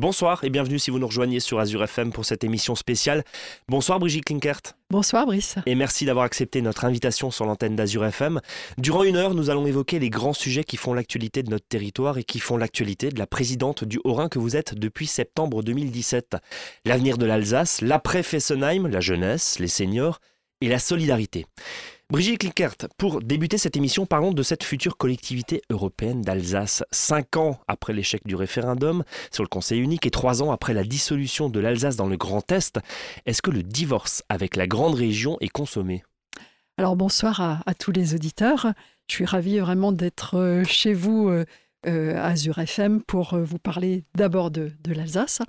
Bonsoir et bienvenue si vous nous rejoignez sur Azure FM pour cette émission spéciale. Bonsoir Brigitte Klinkert. Bonsoir Brice. Et merci d'avoir accepté notre invitation sur l'antenne d'Azure FM. Durant une heure, nous allons évoquer les grands sujets qui font l'actualité de notre territoire et qui font l'actualité de la présidente du Haut-Rhin que vous êtes depuis septembre 2017. L'avenir de l'Alsace, l'après-Fessenheim, la jeunesse, les seniors et la solidarité. Brigitte Klinkert, pour débuter cette émission, parlons de cette future collectivité européenne d'Alsace. Cinq ans après l'échec du référendum sur le Conseil unique et trois ans après la dissolution de l'Alsace dans le Grand Est, est-ce que le divorce avec la grande région est consommé? Alors bonsoir à, tous les auditeurs. Je suis ravie vraiment d'être euh, chez vous euh, euh, à Azure FM pour vous parler d'abord de, de l'Alsace.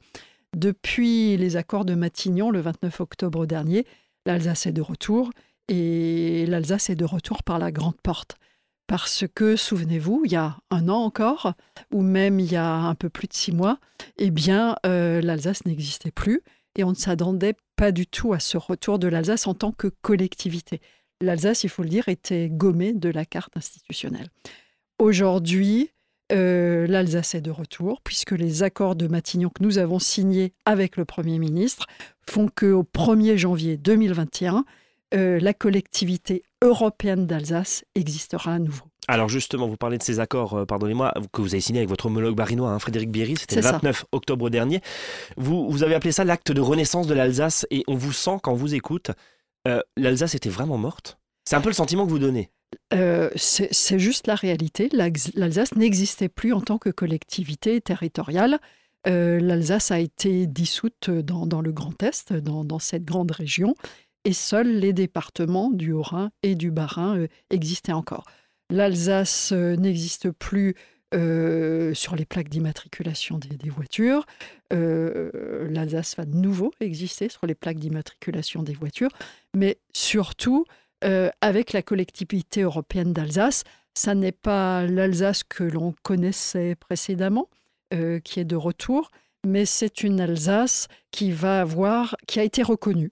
Depuis les accords de Matignon le 29 octobre dernier, l'Alsace est de retour et l'Alsace est de retour par la grande porte. Parce que, souvenez-vous, il y a un an encore, ou même il y a un peu plus de six mois, eh bien, euh, l'Alsace n'existait plus et on ne s'attendait pas du tout à ce retour de l'Alsace en tant que collectivité. L'Alsace, il faut le dire, était gommée de la carte institutionnelle. Aujourd'hui, euh, l'Alsace est de retour, puisque les accords de Matignon que nous avons signés avec le Premier ministre font qu'au 1er janvier 2021, euh, la collectivité européenne d'Alsace existera à nouveau. Alors justement, vous parlez de ces accords, euh, pardonnez-moi, que vous avez signés avec votre homologue barinois, hein, Frédéric Bierry, c'était le 29 octobre dernier. Vous, vous avez appelé ça l'acte de renaissance de l'Alsace et on vous sent quand on vous écoute, euh, l'Alsace était vraiment morte C'est un peu le sentiment que vous donnez C'est juste la réalité. L'Alsace n'existait plus en tant que collectivité territoriale. L'Alsace a été dissoute dans, le Grand Est, dans, dans cette grande région et seuls les départements du Haut-Rhin et du Bas-Rhin euh, existaient encore. L'Alsace euh, n'existe plus euh, sur les plaques d'immatriculation des, voitures. L'Alsace va de nouveau exister sur les plaques d'immatriculation des voitures, mais surtout avec la collectivité européenne d'Alsace, ça n'est pas l'Alsace que l'on connaissait précédemment qui est de retour, mais c'est une Alsace qui va avoir, qui a été reconnue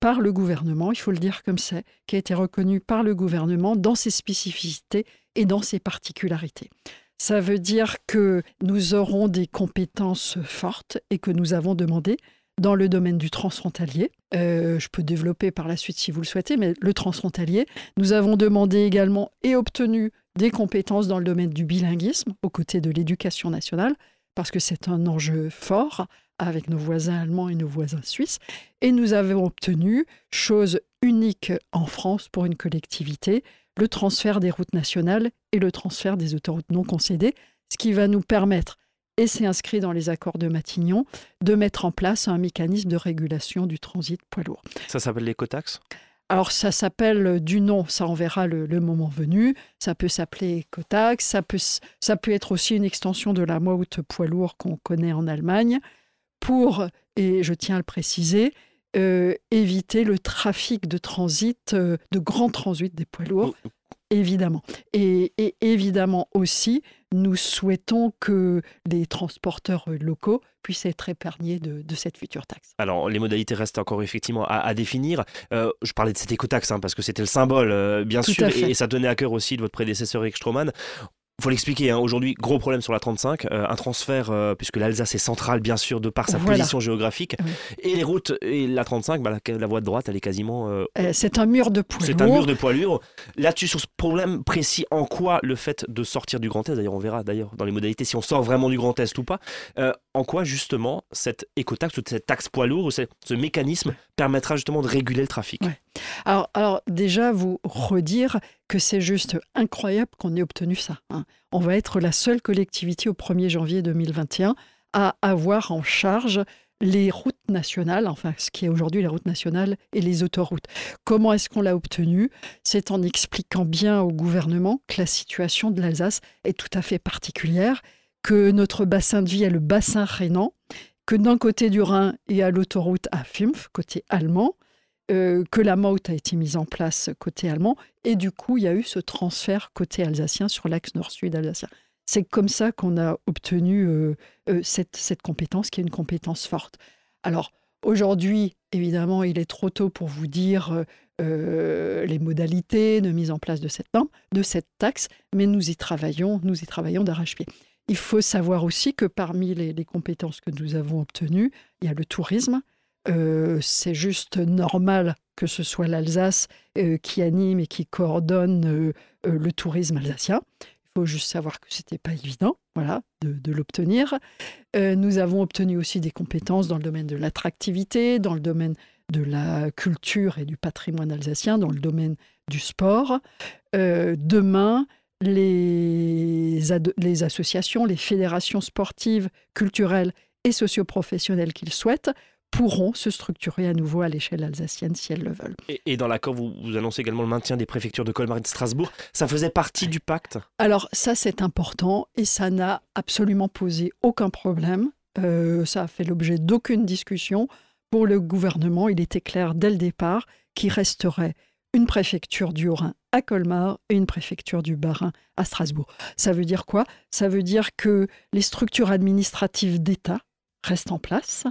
par le gouvernement, il faut le dire comme c'est, qui a été reconnu par le gouvernement dans ses spécificités et dans ses particularités. Ça veut dire que nous aurons des compétences fortes et que nous avons demandé dans le domaine du transfrontalier. Euh, je peux développer par la suite si vous le souhaitez, mais le transfrontalier. Nous avons demandé également et obtenu des compétences dans le domaine du bilinguisme, aux côtés de l'éducation nationale, parce que c'est un enjeu fort avec nos voisins allemands et nos voisins suisses. Et nous avons obtenu, chose unique en France pour une collectivité, le transfert des routes nationales et le transfert des autoroutes non concédées, ce qui va nous permettre, et c'est inscrit dans les accords de Matignon, de mettre en place un mécanisme de régulation du transit poids lourd. Ça s'appelle l'écotaxe alors ça s'appelle du nom, ça en verra le, moment venu. Ça peut s'appeler Cotax, ça peut, ça peut être aussi une extension de la Maut poids lourd qu'on connaît en Allemagne pour, et je tiens à le préciser, euh, éviter le trafic de transit, euh, de grand transit des poids lourds, oh. évidemment. Et, évidemment aussi, nous souhaitons que les transporteurs locaux puissent être épargnés de, cette future taxe. Alors, les modalités restent encore effectivement à, définir. Euh, je parlais de cette écotaxe hein, parce que c'était le symbole, bien sûr, et, ça tenait à cœur aussi de votre prédécesseur Eric Stroman faut l'expliquer, hein, aujourd'hui, gros problème sur la 35, euh, un transfert, euh, puisque l'Alsace est centrale, bien sûr, de par sa position géographique, et les routes, et la 35, bah, la, voie de droite, elle est quasiment... Euh, c'est un mur de poids C'est un mur de poids lourd. Là-dessus, sur ce problème précis, en quoi le fait de sortir du Grand Est, d'ailleurs, on verra d'ailleurs dans les modalités si on sort vraiment du Grand Est ou pas, en quoi justement cette écotaxe ou cette taxe poids lourd, ou ce mécanisme permettra justement de réguler le trafic? Alors, déjà, vous redire que c'est juste incroyable qu'on ait obtenu ça. Hein. On va être la seule collectivité au 1er janvier 2021 à avoir en charge les routes nationales, enfin ce qui est aujourd'hui les routes nationales et les autoroutes. Comment est-ce qu'on l'a obtenu? C'est en expliquant bien au gouvernement que la situation de l'Alsace est tout à fait particulière, que notre bassin de vie est le bassin rhénan, que d'un côté du Rhin, il y a l'autoroute à Fimpf, côté allemand, euh, que la Maut a été mise en place côté allemand, et du coup, il y a eu ce transfert côté alsacien sur l'axe nord-sud alsacien. C'est comme ça qu'on a obtenu euh, euh, cette, cette, compétence, qui est une compétence forte. Alors, aujourd'hui, évidemment, il est trop tôt pour vous dire les modalités de mise en place de cette taxe, mais nous y travaillons, nous y travaillons d'arrache-pied. il faut savoir aussi que parmi les, compétences que nous avons obtenues, il y a le tourisme. Euh, c'est juste normal que ce soit l'Alsace euh, qui anime et qui coordonne le tourisme alsacien. Il faut juste savoir que ce n'était pas évident voilà, de, l'obtenir. nous avons obtenu aussi des compétences dans le domaine de l'attractivité, dans le domaine de la culture et du patrimoine alsacien, dans le domaine du sport. demain, les associations, les fédérations sportives, culturelles et socioprofessionnelles qu'ils souhaitent pourront se structurer à nouveau à l'échelle alsacienne si elles le veulent. Et, dans l'accord, vous, vous, annoncez également le maintien des préfectures de Colmar et de Strasbourg. Ça faisait partie du pacte? Alors ça, c'est important et ça n'a absolument posé aucun problème. Euh, ça a fait l'objet d'aucune discussion. Pour le gouvernement, il était clair dès le départ qu'il resterait une préfecture du Haut-Rhin à Colmar et une préfecture du Bas-Rhin à Strasbourg. Ça veut dire quoi? Ça veut dire que les structures administratives d'État restent en place,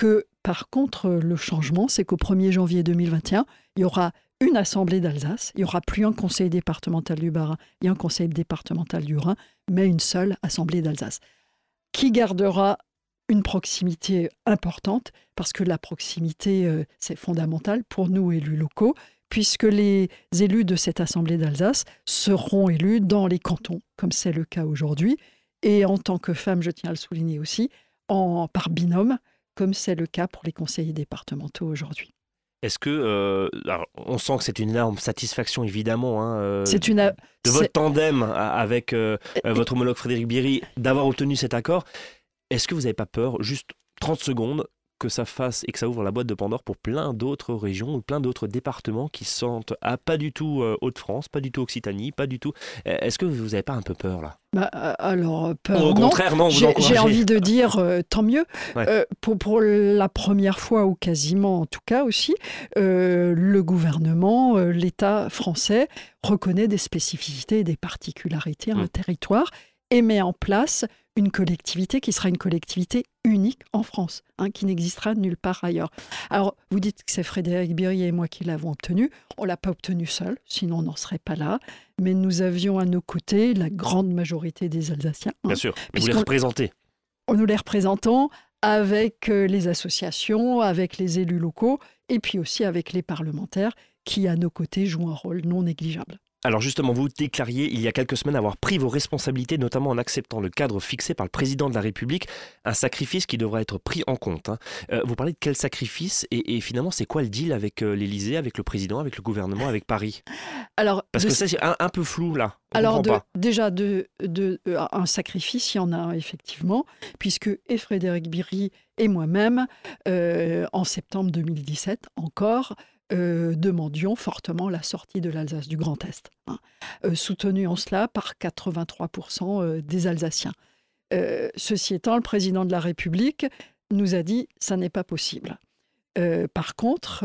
que par contre le changement, c'est qu'au 1er janvier 2021, il y aura une assemblée d'Alsace, il n'y aura plus un conseil départemental du Bas-Rhin et un conseil départemental du Rhin, mais une seule assemblée d'Alsace, qui gardera une proximité importante, parce que la proximité, euh, c'est fondamental pour nous, élus locaux, puisque les élus de cette Assemblée d'Alsace seront élus dans les cantons, comme c'est le cas aujourd'hui, et en tant que femme, je tiens à le souligner aussi, par binôme, comme c'est le cas pour les conseillers départementaux aujourd'hui. Est-ce que euh, on sent que c'est une énorme satisfaction évidemment hein, euh, c'est une de votre tandem avec euh, votre homologue Frédéric Bierry d'avoir obtenu cet accord. Est-ce que vous n'avez pas peur, juste 30 secondes, que ça fasse et que ça ouvre la boîte de Pandore pour plein d'autres régions ou plein d'autres départements qui sentent à pas du tout euh, Haute-France, pas du tout Occitanie, pas du tout. Euh, est-ce que vous n'avez pas un peu peur là? Bah, euh, alors, peur, Au contraire, non, J'ai envie de dire tant mieux. pour, pour la première fois, ou quasiment en tout cas aussi, le gouvernement, l'État français reconnaît des spécificités et des particularités à un mmh. territoire et met en place une collectivité qui sera une collectivité unique en France, hein, qui n'existera nulle part ailleurs. Alors, vous dites que c'est Frédéric Biry et moi qui l'avons obtenu. On ne l'a pas obtenu seul, sinon on n'en serait pas là. Mais nous avions à nos côtés la grande majorité des Alsaciens. Hein, Bien sûr, vous les représentez. Nous les représentons avec euh, les associations, avec les élus locaux et puis aussi avec les parlementaires qui, à nos côtés, jouent un rôle non négligeable. Alors justement, vous déclariez il y a quelques semaines avoir pris vos responsabilités, notamment en acceptant le cadre fixé par le président de la République, un sacrifice qui devra être pris en compte. Hein. Euh, vous parlez de quel sacrifice et, finalement, c'est quoi le deal avec euh, l'Élysée, avec le président, avec le gouvernement, avec Paris? Alors, Parce que ça, c'est un, peu flou là. alors déjà, de, de, euh, un sacrifice, il y en a effectivement, puisque et Frédéric Biry et moi-même, en septembre 2017 encore, euh, demandions fortement la sortie de l'Alsace du Grand Est, hein, euh, en cela par 83% euh, des Alsaciens. ceci étant, le président de la République nous a dit ça n'est pas possible. par contre,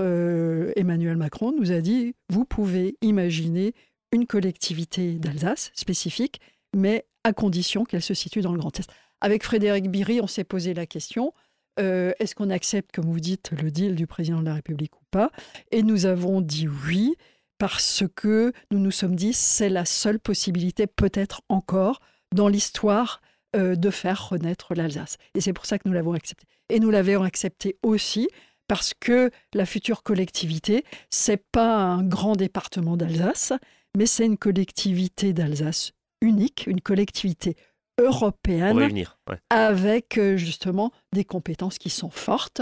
Emmanuel Macron nous a dit vous pouvez imaginer une collectivité d'Alsace spécifique, mais à condition qu'elle se situe dans le Grand Est. Avec Frédéric Biry, on s'est posé la question euh, est-ce qu'on accepte, comme vous dites, le deal du président de la République ou pas? Et nous avons dit oui, parce que nous nous sommes dit c'est la seule possibilité, peut-être encore, dans l'histoire euh, de faire renaître l'Alsace. Et c'est pour ça que nous l'avons accepté. Et nous l'avons accepté aussi parce que la future collectivité, c'est pas un grand département d'Alsace, mais c'est une collectivité d'Alsace unique, une collectivité européenne avec euh, justement des compétences qui sont fortes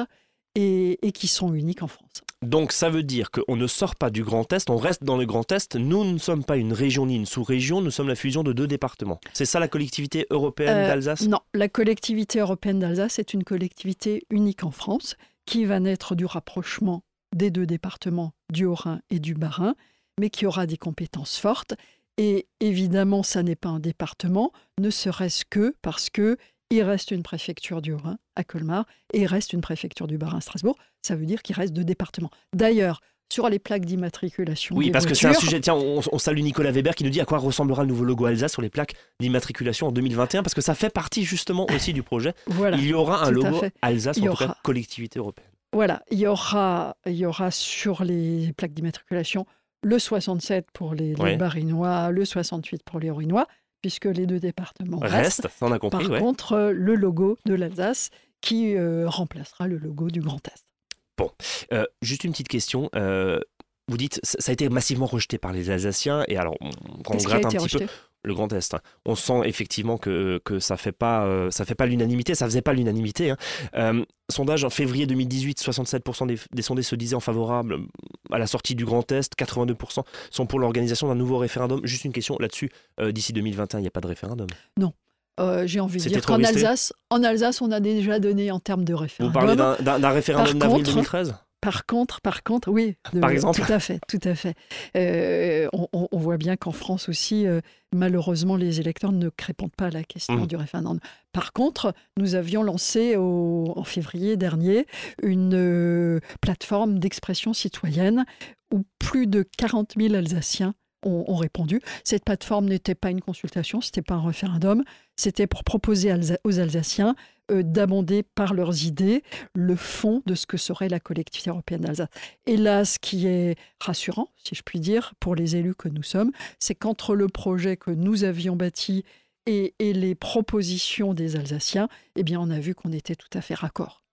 et, qui sont uniques en France. Donc ça veut dire qu'on ne sort pas du Grand Est, on reste dans le Grand Est. Nous ne sommes pas une région ni une sous-région, nous sommes la fusion de deux départements. C'est ça la collectivité européenne euh, d'Alsace? Non, la collectivité européenne d'Alsace est une collectivité unique en France qui va naître du rapprochement des deux départements du Haut-Rhin et du Bas-Rhin, mais qui aura des compétences fortes et évidemment, ça n'est pas un département, ne serait-ce que parce que il reste une préfecture du Rhin à Colmar et il reste une préfecture du Bas-Rhin à Strasbourg. Ça veut dire qu'il reste deux départements. D'ailleurs, sur les plaques d'immatriculation. Oui, parce que c'est un sujet. Tiens, on, salue Nicolas Weber qui nous dit à quoi ressemblera le nouveau logo Alsace sur les plaques d'immatriculation en 2021, parce que ça fait partie justement aussi du projet. Voilà, il y aura un logo Alsace, en tout cas collectivité européenne. Voilà, il y aura, il y aura sur les plaques d'immatriculation le 67 pour les, barinois, le 68 pour les orinois, puisque les deux départements restent. on a compris. Par contre, le logo de l'Alsace qui remplacera le logo du Grand Est. Bon, juste une petite question vous dites, ça a été massivement rejeté par les Alsaciens, et alors, quand on gratte un petit peu, le Grand Est, hein. on sent effectivement que, que ça fait pas, euh, ça fait pas l'unanimité, ça faisait pas l'unanimité. Hein. Euh, sondage en février 2018, 67% des, des, sondés se disaient en favorable à la sortie du Grand Est, 82% sont pour l'organisation d'un nouveau référendum. Juste une question là-dessus, euh, d'ici 2021, il n'y a pas de référendum? Non. J'ai envie de dire qu'en Alsace, en Alsace, on a déjà donné en termes de référendum. Vous parlez d'un référendum d'avril 2013 par contre, par contre, oui. par exemple. Tout à fait, tout à fait. Euh, on, voit bien qu'en France aussi, euh, malheureusement, les électeurs ne répondent pas à la question mmh. du référendum. Par contre, nous avions lancé en février dernier une euh, plateforme d'expression citoyenne où plus de 40 000 Alsaciens ont, répondu. Cette plateforme n'était pas une consultation, c'était pas un référendum, c'était pour proposer aux Alsaciens d'amender par leurs idées le fond de ce que serait la collectivité européenne d'Alsace. Et là, ce qui est rassurant, si je puis dire, pour les élus que nous sommes, c'est qu'entre le projet que nous avions bâti et, les propositions des Alsaciens, eh bien, on a vu qu'on était tout à fait raccord.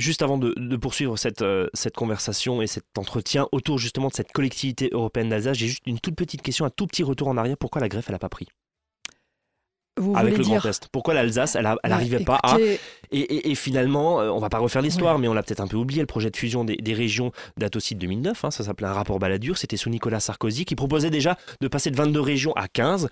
Juste avant de, poursuivre cette, euh, cette conversation et cet entretien autour justement de cette collectivité européenne d'Alsace, j'ai juste une toute petite question, un tout petit retour en arrière. Pourquoi la greffe, elle n'a pas pris? Avec le Grand Est. Pourquoi l'Alsace, elle n'arrivait bah, pas à... Et, finalement, euh, on va pas refaire l'histoire, mais on l'a peut-être un peu oublié, le projet de fusion des, régions date aussi de 2009, hein, ça s'appelait un rapport Balladur, c'était sous Nicolas Sarkozy, qui proposait déjà de passer de 22 régions à 15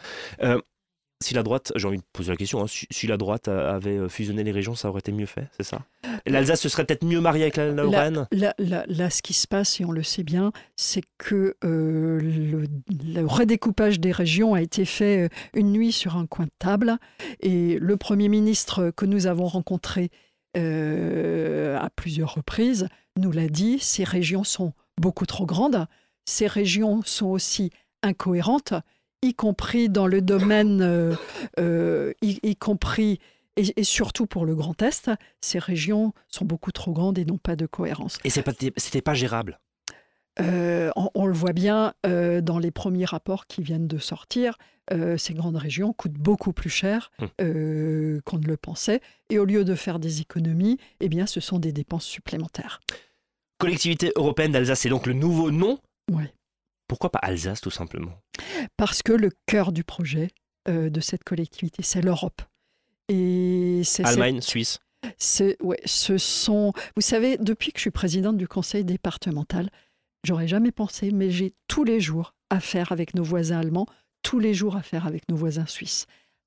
si la droite, j'ai envie de poser la question, hein, si, la droite avait euh, fusionné les régions, ça aurait été mieux fait, c'est ça? L'Alsace se serait peut-être mieux mariée avec la Lorraine? là, ce qui se passe, et on le sait bien, c'est que euh, le, redécoupage des régions a été fait euh, une nuit sur un coin de table. Et le Premier ministre que nous avons rencontré à plusieurs reprises nous l'a dit, ces régions sont beaucoup trop grandes, ces régions sont aussi incohérentes y compris dans le domaine, euh, euh, y, compris et, surtout pour le Grand Est, ces régions sont beaucoup trop grandes et n'ont pas de cohérence. Et ce n'était pas gérable? Euh, on, le voit bien dans les premiers rapports qui viennent de sortir. ces grandes régions coûtent beaucoup plus cher hum. qu'on ne le pensait. Et au lieu de faire des économies, eh bien, ce sont des dépenses supplémentaires. Collectivité européenne d'Alsace, c'est donc le nouveau nom Oui. Pourquoi pas Alsace tout simplement? Parce que le cœur du projet euh, de cette collectivité, c'est l'Europe. Et c'est Allemagne, Suisse. C'est ouais, ce sont. Vous savez, depuis que je suis présidente du conseil départemental, j'aurais jamais pensé, mais j'ai tous les jours affaire avec nos voisins allemands, tous les jours affaire avec nos voisins suisses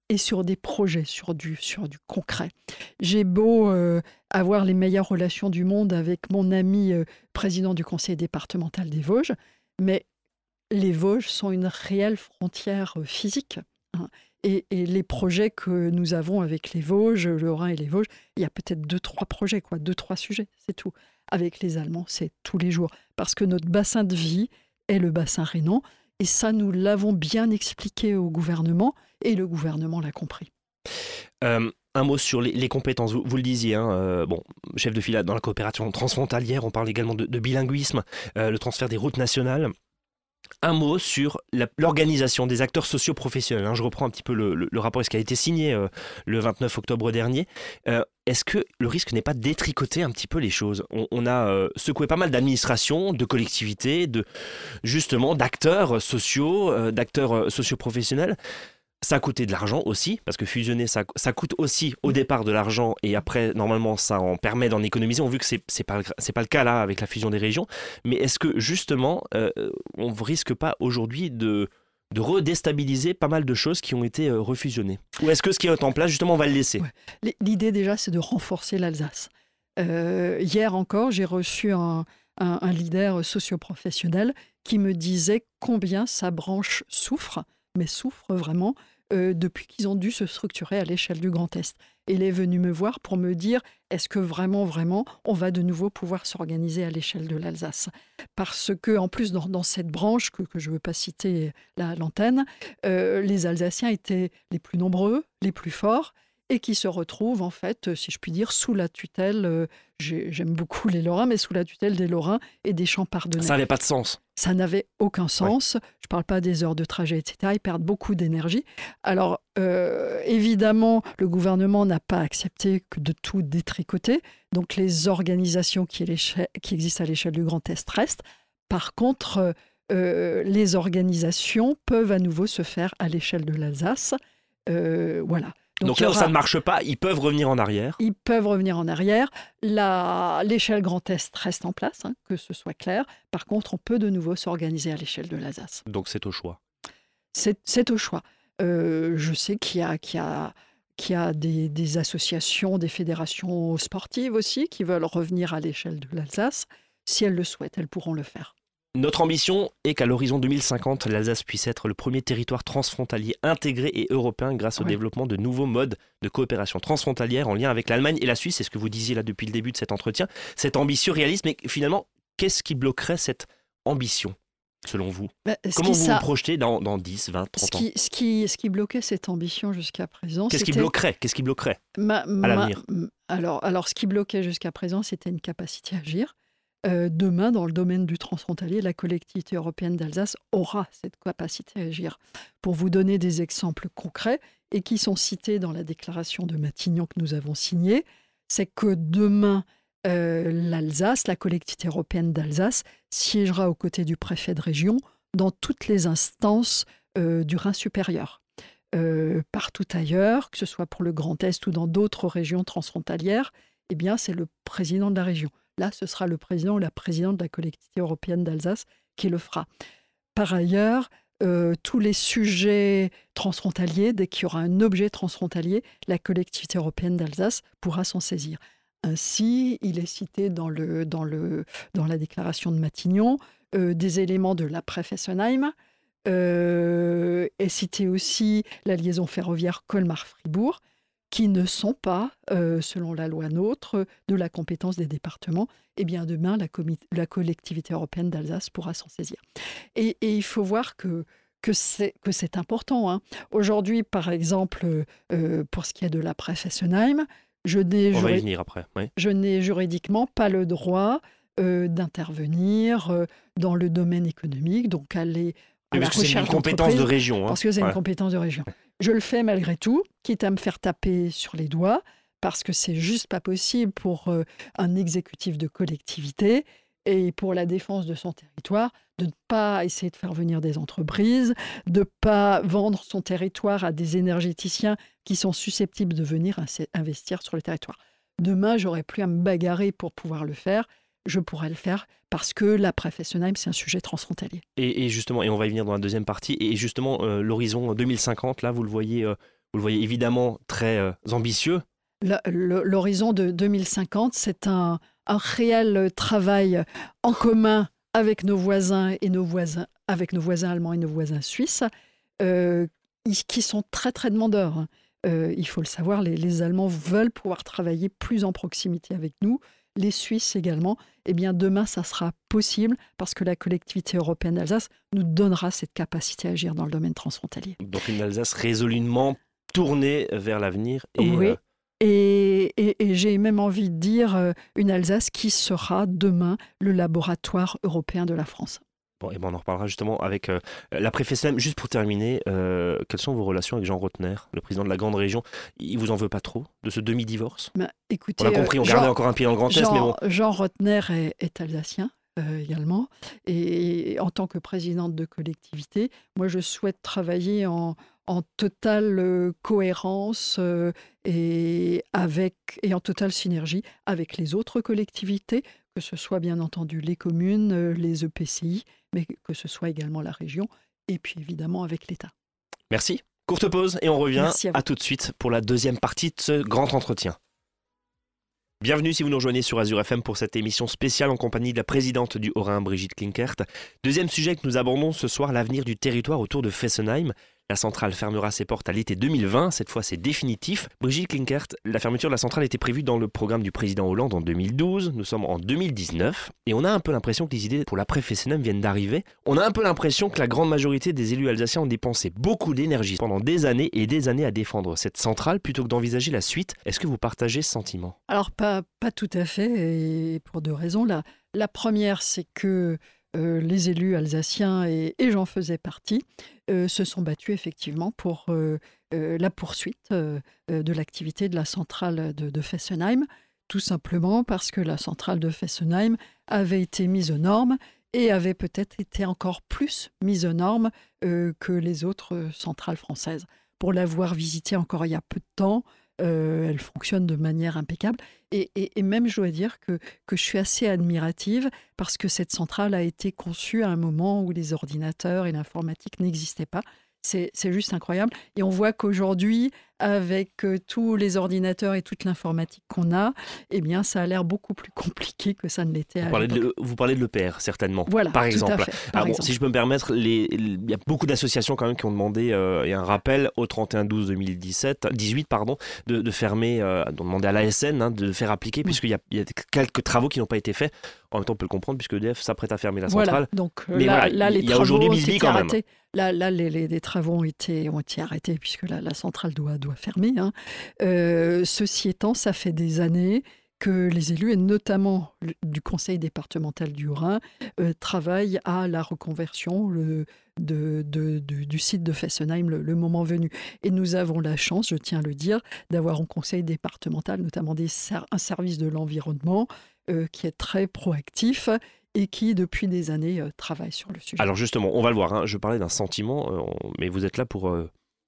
et sur des projets, sur du, sur du concret. J'ai beau euh, avoir les meilleures relations du monde avec mon ami euh, président du conseil départemental des Vosges, mais les Vosges sont une réelle frontière euh, physique. Hein. Et, les projets que nous avons avec les Vosges, le Rhin et les Vosges, il y a peut-être deux, trois projets, quoi, deux, trois sujets, c'est tout. Avec les Allemands, c'est tous les jours. Parce que notre bassin de vie est le bassin rhénan. Et ça, nous l'avons bien expliqué au gouvernement et le gouvernement l'a compris. Euh, un mot sur les, compétences. Vous, le disiez, hein, euh, bon, chef de file dans la coopération transfrontalière, on parle également de, bilinguisme, le transfert des routes nationales un mot sur l'organisation des acteurs socioprofessionnels. Hein. Je reprends un petit peu le, rapport ce qui a été signé euh, le 29 octobre dernier. Euh, est-ce que le risque n'est pas de détricoter un petit peu les choses? On, a euh, secoué pas mal d'administrations, de collectivités, de justement d'acteurs sociaux, d'acteurs socioprofessionnels ça a coûté de l'argent aussi, parce que fusionner, ça, ça, coûte aussi au départ de l'argent et après, normalement, ça en permet d'en économiser. On vu que ce n'est pas, pas le cas là avec la fusion des régions. Mais est-ce que justement, euh, on ne risque pas aujourd'hui de, de redéstabiliser pas mal de choses qui ont été euh, refusionnées? Ou est-ce que ce qui est en place, justement, on va le laisser? L'idée déjà, c'est de renforcer l'Alsace. Euh, hier encore, j'ai reçu un, un, un leader socioprofessionnel qui me disait combien sa branche souffre, mais souffre vraiment euh, depuis qu'ils ont dû se structurer à l'échelle du Grand Est. il est venu me voir pour me dire est-ce que vraiment, vraiment, on va de nouveau pouvoir s'organiser à l'échelle de l'Alsace? Parce que, en plus, dans, cette branche, que, je ne veux pas citer l'antenne, euh, les Alsaciens étaient les plus nombreux, les plus forts, et qui se retrouve en fait, si je puis dire, sous la tutelle, euh, j'aime beaucoup les Lorrains, mais sous la tutelle des Lorrains et des champs pardonnés. Ça n'avait pas de sens. Ça n'avait aucun sens. Je ne parle pas des heures de trajet, etc. Ils perdent beaucoup d'énergie. Alors, euh, évidemment, le gouvernement n'a pas accepté que de tout détricoter. Donc, les organisations qui, qui existent à l'échelle du Grand Est restent. Par contre, euh, les organisations peuvent à nouveau se faire à l'échelle de l'Alsace. voilà. Donc, là où ça ne marche pas, ils peuvent revenir en arrière. Ils peuvent revenir en arrière. L'échelle Grand Est reste en place, hein, que ce soit clair. Par contre, on peut de nouveau s'organiser à l'échelle de l'Alsace. Donc c'est au choix. C'est au choix. Euh, je sais qu'il y a, qu'il y a, qu'il y a des, des, associations, des fédérations sportives aussi qui veulent revenir à l'échelle de l'Alsace. Si elles le souhaitent, elles pourront le faire. Notre ambition est qu'à l'horizon 2050, l'Alsace puisse être le premier territoire transfrontalier intégré et européen grâce au développement de nouveaux modes de coopération transfrontalière en lien avec l'Allemagne et la Suisse. C'est ce que vous disiez là depuis le début de cet entretien. Cet ambitieux réaliste, mais finalement, qu'est-ce qui bloquerait cette ambition selon vous? Bah, Comment vous vous projetez dans, 10, 20, 30 ans? ce qui, ce qui bloquait cette ambition jusqu'à présent, Qu'est-ce qui bloquerait? Qu'est-ce qui bloquerait? À l'avenir alors, alors, ce qui bloquait jusqu'à présent, c'était une capacité à agir. Euh, demain, dans le domaine du transfrontalier, la collectivité européenne d'Alsace aura cette capacité à agir. Pour vous donner des exemples concrets et qui sont cités dans la déclaration de Matignon que nous avons signée, c'est que demain, euh, l'Alsace, la collectivité européenne d'Alsace, siégera aux côtés du préfet de région dans toutes les instances euh, du Rhin supérieur. partout ailleurs, que ce soit pour le Grand Est ou dans d'autres régions transfrontalières, eh bien, c'est le président de la région. Là, ce sera le président ou la présidente de la collectivité européenne d'Alsace qui le fera. Par ailleurs, euh, tous les sujets transfrontaliers, dès qu'il y aura un objet transfrontalier, la collectivité européenne d'Alsace pourra s'en saisir. Ainsi, il est cité dans, le, dans, le, dans la déclaration de Matignon euh, des éléments de l'après Fessenheim, euh, est cité aussi la liaison ferroviaire Colmar-Fribourg, qui ne sont pas, euh, selon la loi NOTRe, de la compétence des départements, eh bien demain, la, collectivité européenne d'Alsace pourra s'en saisir. Et, il faut voir que, que c'est important. Hein. Aujourd'hui, par exemple, euh, pour ce qui est de l'après Fessenheim, je n'ai après. Je n'ai juridiquement pas le droit euh, d'intervenir dans le domaine économique, donc aller à la recherche c'est une compétence de région. Hein. Parce que c'est une compétence de région. Je le fais malgré tout, quitte à me faire taper sur les doigts, parce que c'est juste pas possible pour euh, un exécutif de collectivité et pour la défense de son territoire de ne pas essayer de faire venir des entreprises, de ne pas vendre son territoire à des énergéticiens qui sont susceptibles de venir investir sur le territoire. Demain, j'aurai plus à me bagarrer pour pouvoir le faire je pourrais le faire parce que l'après Fessenheim, c'est un sujet transfrontalier. Et, justement, et on va y venir dans la deuxième partie, et justement, euh, l'horizon 2050, là, vous le voyez, euh, vous le voyez évidemment très euh, ambitieux. L'horizon de 2050, c'est un, un, réel travail en commun avec nos voisins et nos voisins, avec nos voisins allemands et nos voisins suisses, qui sont très très demandeurs. Hein. il faut le savoir, les, les Allemands veulent pouvoir travailler plus en proximité avec nous les Suisses également, eh bien demain, ça sera possible parce que la collectivité européenne d'Alsace nous donnera cette capacité à agir dans le domaine transfrontalier. Donc une Alsace résolument tournée vers l'avenir. Et, oui. Euh, et, j'ai même envie de dire euh, une Alsace qui sera demain le laboratoire européen de la France. Bon, et ben on en reparlera justement avec euh, la préfet Juste pour terminer, euh, quelles sont vos relations avec Jean Rotner, le président de la grande région? Il vous en veut pas trop de ce demi-divorce? Bah, écoutez, On a compris, on euh, gardait encore un pied dans le Grand Est, mais bon. Jean Rotner est, alsacien. également. Et en tant que présidente de collectivité, moi, je souhaite travailler en, en totale cohérence et, avec, et en totale synergie avec les autres collectivités que ce soit bien entendu les communes, euh, les EPCI, mais que ce soit également la région, et puis évidemment avec l'État. Merci. Courte pause et on revient à, tout de suite pour la deuxième partie de ce grand entretien. Bienvenue si vous nous rejoignez sur Azure FM pour cette émission spéciale en compagnie de la présidente du Haut-Rhin, Brigitte Klinkert. Deuxième sujet que nous abordons ce soir, l'avenir du territoire autour de Fessenheim. La centrale fermera ses portes à l'été 2020. Cette fois, c'est définitif. Brigitte Klinkert, la fermeture de la centrale était prévue dans le programme du président Hollande en 2012. Nous sommes en 2019 et on a un peu l'impression que les idées pour la FSNM viennent d'arriver. On a un peu l'impression que la grande majorité des élus alsaciens ont dépensé beaucoup d'énergie pendant des années et des années à défendre cette centrale plutôt que d'envisager la suite. Est-ce que vous partagez ce sentiment? Alors, pas, tout à fait et pour deux raisons. La première, c'est que euh, les élus alsaciens, et, j'en faisais partie, euh, se sont battus effectivement pour euh, la poursuite de l'activité de la centrale de, Fessenheim, tout simplement parce que la centrale de Fessenheim avait été mise aux normes et avait peut-être été encore plus mise aux normes que les autres centrales françaises. Pour l'avoir visitée encore il y a peu de temps, euh, elle fonctionne de manière impeccable. Et, même, je dois dire que, que je suis assez admirative parce que cette centrale a été conçue à un moment où les ordinateurs et l'informatique n'existaient pas. C'est juste incroyable. Et on voit qu'aujourd'hui, avec euh, tous les ordinateurs et toute l'informatique qu'on a, eh bien, ça a l'air beaucoup plus compliqué que ça ne l'était à vous, vous parlez de l'EPR, certainement, voilà, par exemple. par Si je peux me permettre, il y a beaucoup d'associations quand même qui ont demandé, euh, un rappel au 31-12-2017, 18, pardon, de, fermer, euh, demandé à l'ASN hein, de faire appliquer, puisqu'il y, a quelques travaux qui n'ont pas été faits. En même temps, on peut le comprendre, puisque EDF s'apprête à fermer la centrale. Voilà, donc euh, là, là, les travaux ont été arrêtés. Là, là les, les, travaux ont été, ont été arrêtés, puisque la, la centrale doit doit fermer. Hein. Euh, ceci étant, ça fait des années que les élus, et notamment du conseil départemental du Haut-Rhin, euh, travaillent à la reconversion du site de Fessenheim le, moment venu. Et nous avons la chance, je tiens à le dire, d'avoir au conseil départemental notamment des, un service de l'environnement euh, qui est très proactif et qui, depuis des années, travaille sur le sujet. Alors justement, on va le voir, hein. je parlais d'un sentiment, mais vous êtes là pour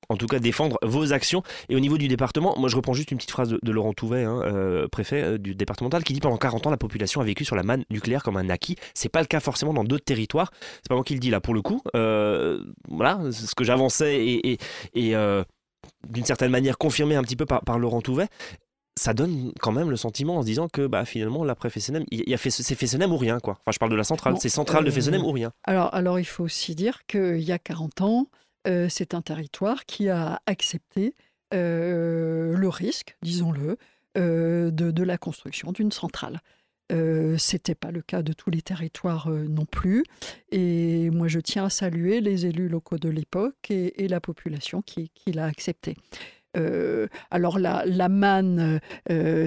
en tout cas défendre vos actions. Et au niveau du département, moi je reprends juste une petite phrase de, Laurent Touvet, hein, euh, préfet euh, du départemental, qui dit pendant 40 ans la population a vécu sur la manne nucléaire comme un acquis. C'est pas le cas forcément dans d'autres territoires. C'est pas moi qui le dis là pour le coup. Euh, voilà, ce que j'avançais et, et, d'une certaine manière confirmé un petit peu par, Laurent Touvet ça donne quand même le sentiment en se disant que bah, finalement l'après Fessenheim, il y a fait, c'est Fessenheim ou rien quoi. Enfin je parle de la centrale, c'est centrale de Fessenheim ou rien. Alors, alors il faut aussi dire qu'il y a 40 ans, euh, c'est un territoire qui a accepté euh, le risque, disons-le, euh, de, la construction d'une centrale. Ce n'était pas le cas de tous les territoires non plus. Et moi, je tiens à saluer les élus locaux de l'époque et, la population qui, l'a accepté. Alors la, la manne,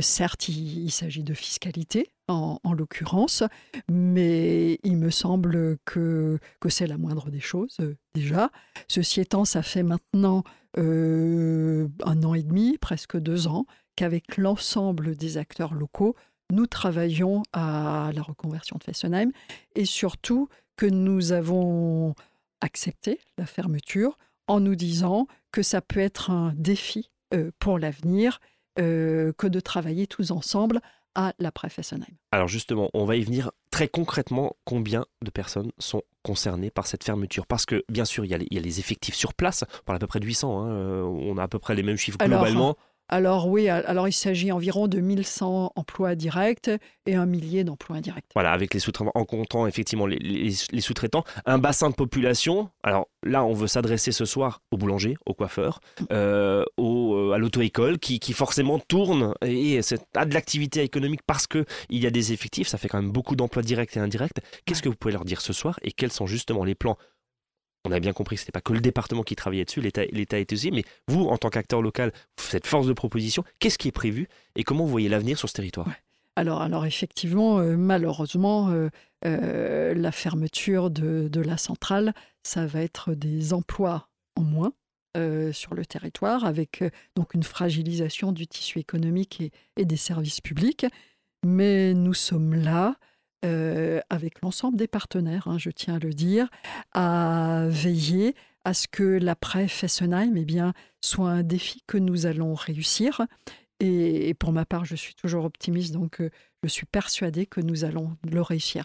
certes, il s'agit de fiscalité, en, l'occurrence, mais il me semble que, c'est la moindre des choses euh, déjà. Ceci étant, ça fait maintenant euh, un an et demi, presque deux ans, qu'avec l'ensemble des acteurs locaux, nous travaillons à la reconversion de Fessenheim et surtout que nous avons accepté la fermeture en nous disant que ça peut être un défi euh, pour l'avenir, que de travailler tous ensemble à l'après Fessenheim. Alors justement, on va y venir très concrètement. Combien de personnes sont concernées par cette fermeture? Parce que bien sûr, il y, a les, effectifs sur place. On parle à peu près de 800. Hein, euh, on a à peu près les mêmes chiffres globalement. Alors oui, alors il s'agit environ de 1100 emplois directs et un millier d'emplois indirects. Voilà, avec les sous-traitants, en comptant effectivement les, sous-traitants, un bassin de population. Alors là, on veut s'adresser ce soir aux boulangers, aux coiffeurs, euh, euh, à l'auto-école qui, forcément tourne et, a de l'activité économique parce qu'il y a des effectifs. Ça fait quand même beaucoup d'emplois directs et indirects. Qu'est-ce que vous pouvez leur dire ce soir et quels sont justement les plans on a bien compris que ce n'était pas que le département qui travaillait dessus, l'État était aussi, mais vous, en tant qu'acteur local, cette force de proposition, qu'est-ce qui est prévu et comment vous voyez l'avenir sur ce territoire? Alors, alors, effectivement, euh, malheureusement, euh, euh, la fermeture de, la centrale, ça va être des emplois en moins sur le territoire, avec donc une fragilisation du tissu économique et des services publics. Mais nous sommes là euh, avec l'ensemble des partenaires, hein, je tiens à le dire, à veiller à ce que l'après Fessenheim eh bien, soit un défi que nous allons réussir. Et, pour ma part, je suis toujours optimiste, donc euh, je suis persuadée que nous allons le réussir.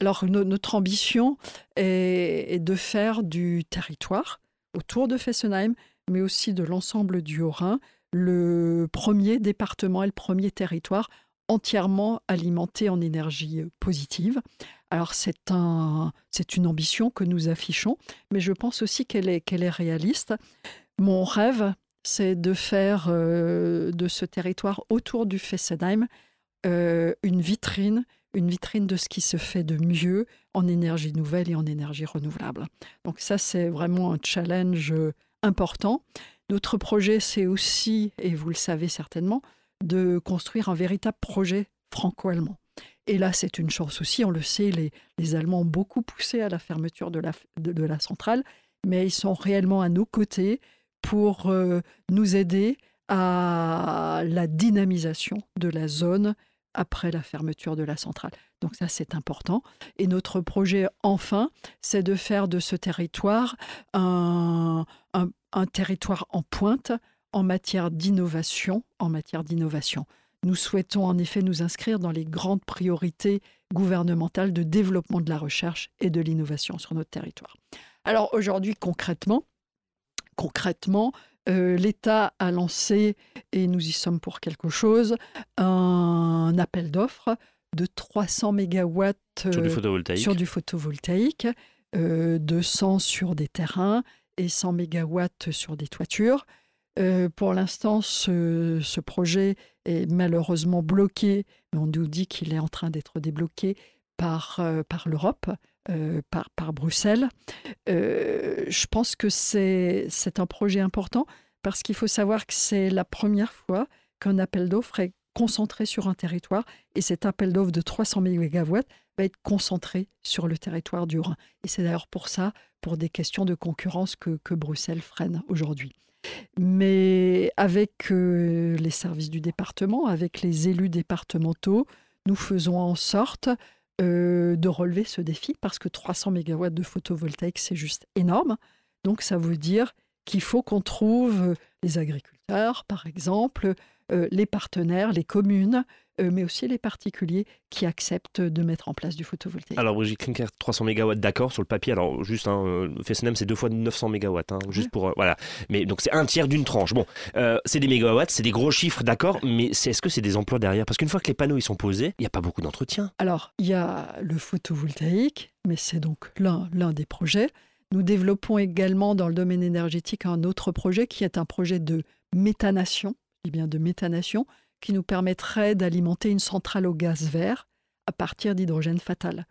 Alors, notre ambition est, de faire du territoire autour de Fessenheim, mais aussi de l'ensemble du Haut-Rhin, le premier département et le premier territoire entièrement alimenté en énergie euh, positive, Alors c'est un, c'est une ambition que nous affichons, mais je pense aussi qu'elle est, qu'elle est réaliste. Mon rêve, c'est de faire euh, de ce territoire autour du Fessenheim euh, une vitrine, une vitrine de ce qui se fait de mieux en énergie nouvelle et en énergie renouvelable. Donc ça, c'est vraiment un challenge important. Notre projet, c'est aussi, et vous le savez certainement, de construire un véritable projet franco-allemand. Et là, c'est une chance aussi, on le sait, les, Allemands ont beaucoup poussé à la fermeture de la, centrale, mais ils sont réellement à nos côtés pour euh, nous aider à la dynamisation de la zone après la fermeture de la centrale. Donc ça, c'est important. Et notre projet, enfin, c'est de faire de ce territoire un territoire en pointe en matière d'innovation, en matière d'innovation. Nous souhaitons en effet nous inscrire dans les grandes priorités gouvernementales de développement de la recherche et de l'innovation sur notre territoire. Alors aujourd'hui, concrètement, concrètement, euh, l'État a lancé, et nous y sommes pour quelque chose, un appel d'offres de 300 mégawatts sur du photovoltaïque, sur du photovoltaïque 200 euh, sur des terrains et 100 mégawatts sur des toitures. Euh, pour l'instant, ce, projet est malheureusement bloqué, mais on nous dit qu'il est en train d'être débloqué par, euh, l'Europe, euh, par, Bruxelles. je pense que c'est un projet important parce qu'il faut savoir que c'est la première fois qu'un appel d'offres est concentré sur un territoire et cet appel d'offres de 300 MW va être concentré sur le territoire du Rhin. Et c'est d'ailleurs pour ça, pour des questions de concurrence, que Bruxelles freine aujourd'hui. Mais avec euh, les services du département, avec les élus départementaux, nous faisons en sorte euh, de relever ce défi parce que 300 MW de photovoltaïque, c'est juste énorme. Donc ça veut dire qu'il faut qu'on trouve les agriculteurs, par exemple, euh, les partenaires, les communes, euh, mais aussi les particuliers qui acceptent de mettre en place du photovoltaïque. Alors Brigitte Klinker, 300 MW, d'accord, sur le papier. Alors juste, hein, euh, Fessenheim, c'est deux fois 900 MW, hein, juste pour... voilà. Mais donc c'est un tiers d'une tranche. Bon, c'est des mégawatts, c'est des gros chiffres, d'accord, mais est-ce que c'est des emplois derrière? Parce qu'une fois que les panneaux ils sont posés, il n'y a pas beaucoup d'entretien. Alors, il y a le photovoltaïque, mais c'est donc l'un des projets. Nous développons également dans le domaine énergétique un autre projet qui est un projet de méthanation, eh bien de méthanation, qui nous permettrait d'alimenter une centrale au gaz vert à partir d'hydrogène fatal.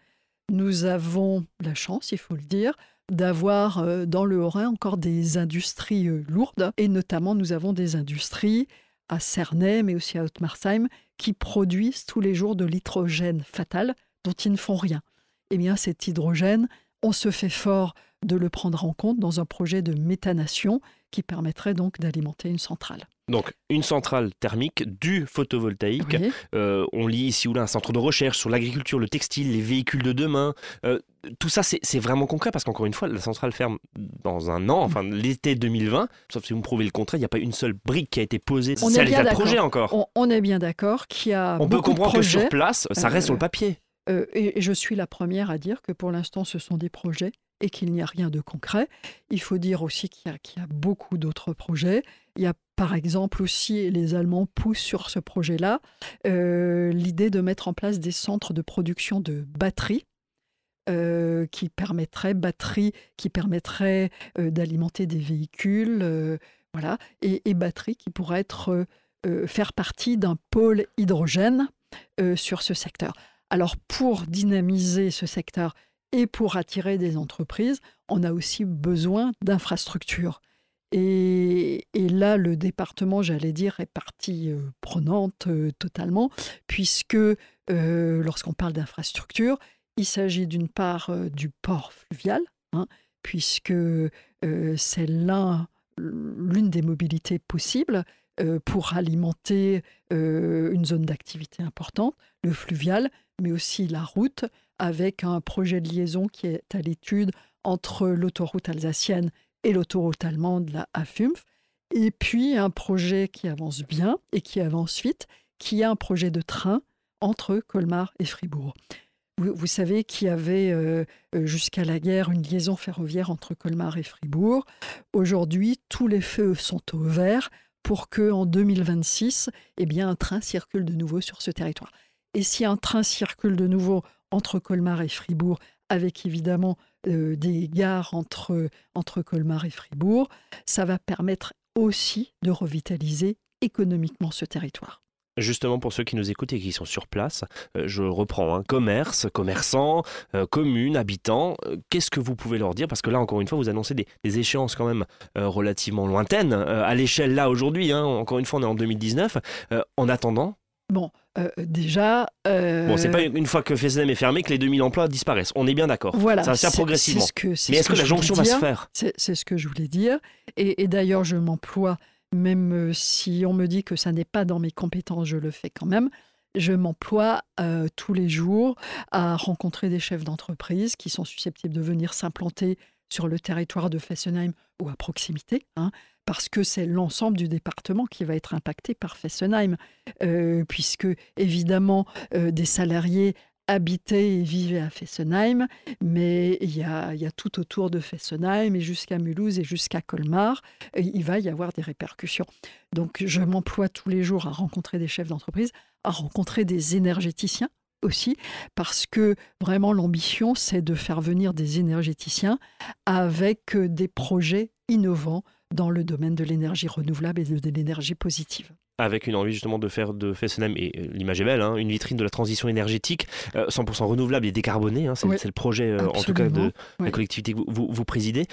Nous avons la chance, il faut le dire, d'avoir euh, dans le Haut-Rhin encore des industries euh, lourdes, et notamment nous avons des industries à Cernay, mais aussi à Haute-Marsheim, qui produisent tous les jours de l'hydrogène fatal dont ils ne font rien. Eh bien, cet hydrogène, on se fait fort de le prendre en compte dans un projet de méthanation qui permettrait donc d'alimenter une centrale. Donc une centrale thermique, du photovoltaïque. Euh, on lit ici ou là un centre de recherche sur l'agriculture, le textile, les véhicules de demain. Euh, tout ça, c'est vraiment concret parce qu'encore une fois, la centrale ferme dans un an, enfin l'été 2020. Sauf si vous me prouvez le contraire, il n'y a pas une seule brique qui a été posée. C'est à l'état de projet encore. On, est bien d'accord qu'il y a. On peut comprendre que sur place, ça reste sur le euh, papier. et je suis la première à dire que pour l'instant, ce sont des projets et qu'il n'y a rien de concret. Il faut dire aussi qu'il y, a beaucoup d'autres projets. Il y a par exemple aussi, les Allemands poussent sur ce projet-là, euh, l'idée de mettre en place des centres de production de batteries. Euh, qui permettraient batteries qui permettraient euh, d'alimenter des véhicules voilà et, et, batteries qui pourraient être faire partie d'un pôle hydrogène sur ce secteur alors pour dynamiser ce secteur et pour attirer des entreprises, on a aussi besoin d'infrastructures. Et, là, le département, j'allais dire, est partie euh, prenante euh, totalement, puisque euh, lorsqu'on parle d'infrastructures, il s'agit d'une part du port fluvial, hein, puisque c'est l'une des mobilités possibles pour alimenter une zone d'activité importante, le fluvial, mais aussi la route, avec un projet de liaison qui est à l'étude entre l'autoroute alsacienne et l'autoroute allemande, la A5. Et puis un projet qui avance bien et qui avance vite, qui est un projet de train entre Colmar et Fribourg. Vous, savez qu'il y avait euh, jusqu'à la guerre une liaison ferroviaire entre Colmar et Fribourg. Aujourd'hui, tous les feux sont au vert pour que en 2026, eh bien, un train circule de nouveau sur ce territoire. Et si un train circule de nouveau entre Colmar et Fribourg, avec évidemment des gares entre, entre Colmar et Fribourg. Ça va permettre aussi de revitaliser économiquement ce territoire. Justement, pour ceux qui nous écoutent et qui sont sur place, euh, je reprends hein, commerce, commerçants, euh, communes, habitants. Euh, qu'est-ce que vous pouvez leur dire? Parce que là, encore une fois, vous annoncez des, échéances quand même relativement lointaines à l'échelle là aujourd'hui. Hein. encore une fois, on est en 2019. en attendant, Bon, déjà. Bon, c'est pas une fois que FSM est fermé que les 2000 emplois disparaissent. On est bien d'accord. Voilà. Ça va se faire progressivement. Mais est-ce que, la jonction va se faire? C'est ce que je voulais dire. et d'ailleurs, je m'emploie même euh, si on me dit que ça n'est pas dans mes compétences, je le fais quand même. Je m'emploie euh, tous les jours à rencontrer des chefs d'entreprise qui sont susceptibles de venir s'implanter sur le territoire de Fessenheim ou à proximité, hein, parce que c'est l'ensemble du département qui va être impacté par Fessenheim, euh, puisque évidemment des salariés habitaient et vivaient à Fessenheim, mais il y a, tout autour de Fessenheim et jusqu'à Mulhouse et jusqu'à Colmar, il va y avoir des répercussions. Donc je m'emploie tous les jours à rencontrer des chefs d'entreprise, à rencontrer des énergéticiens aussi, parce que vraiment l'ambition, c'est de faire venir des énergéticiens avec des projets innovants dans le domaine de l'énergie renouvelable et de l'énergie positive avec une envie justement de faire de Fessenheim, et euh, l'image est belle, hein, une vitrine de la transition énergétique 100% euh, renouvelable et décarbonée. Hein, c'est, le projet, euh, en tout cas, de la collectivité que vous, vous, présidez.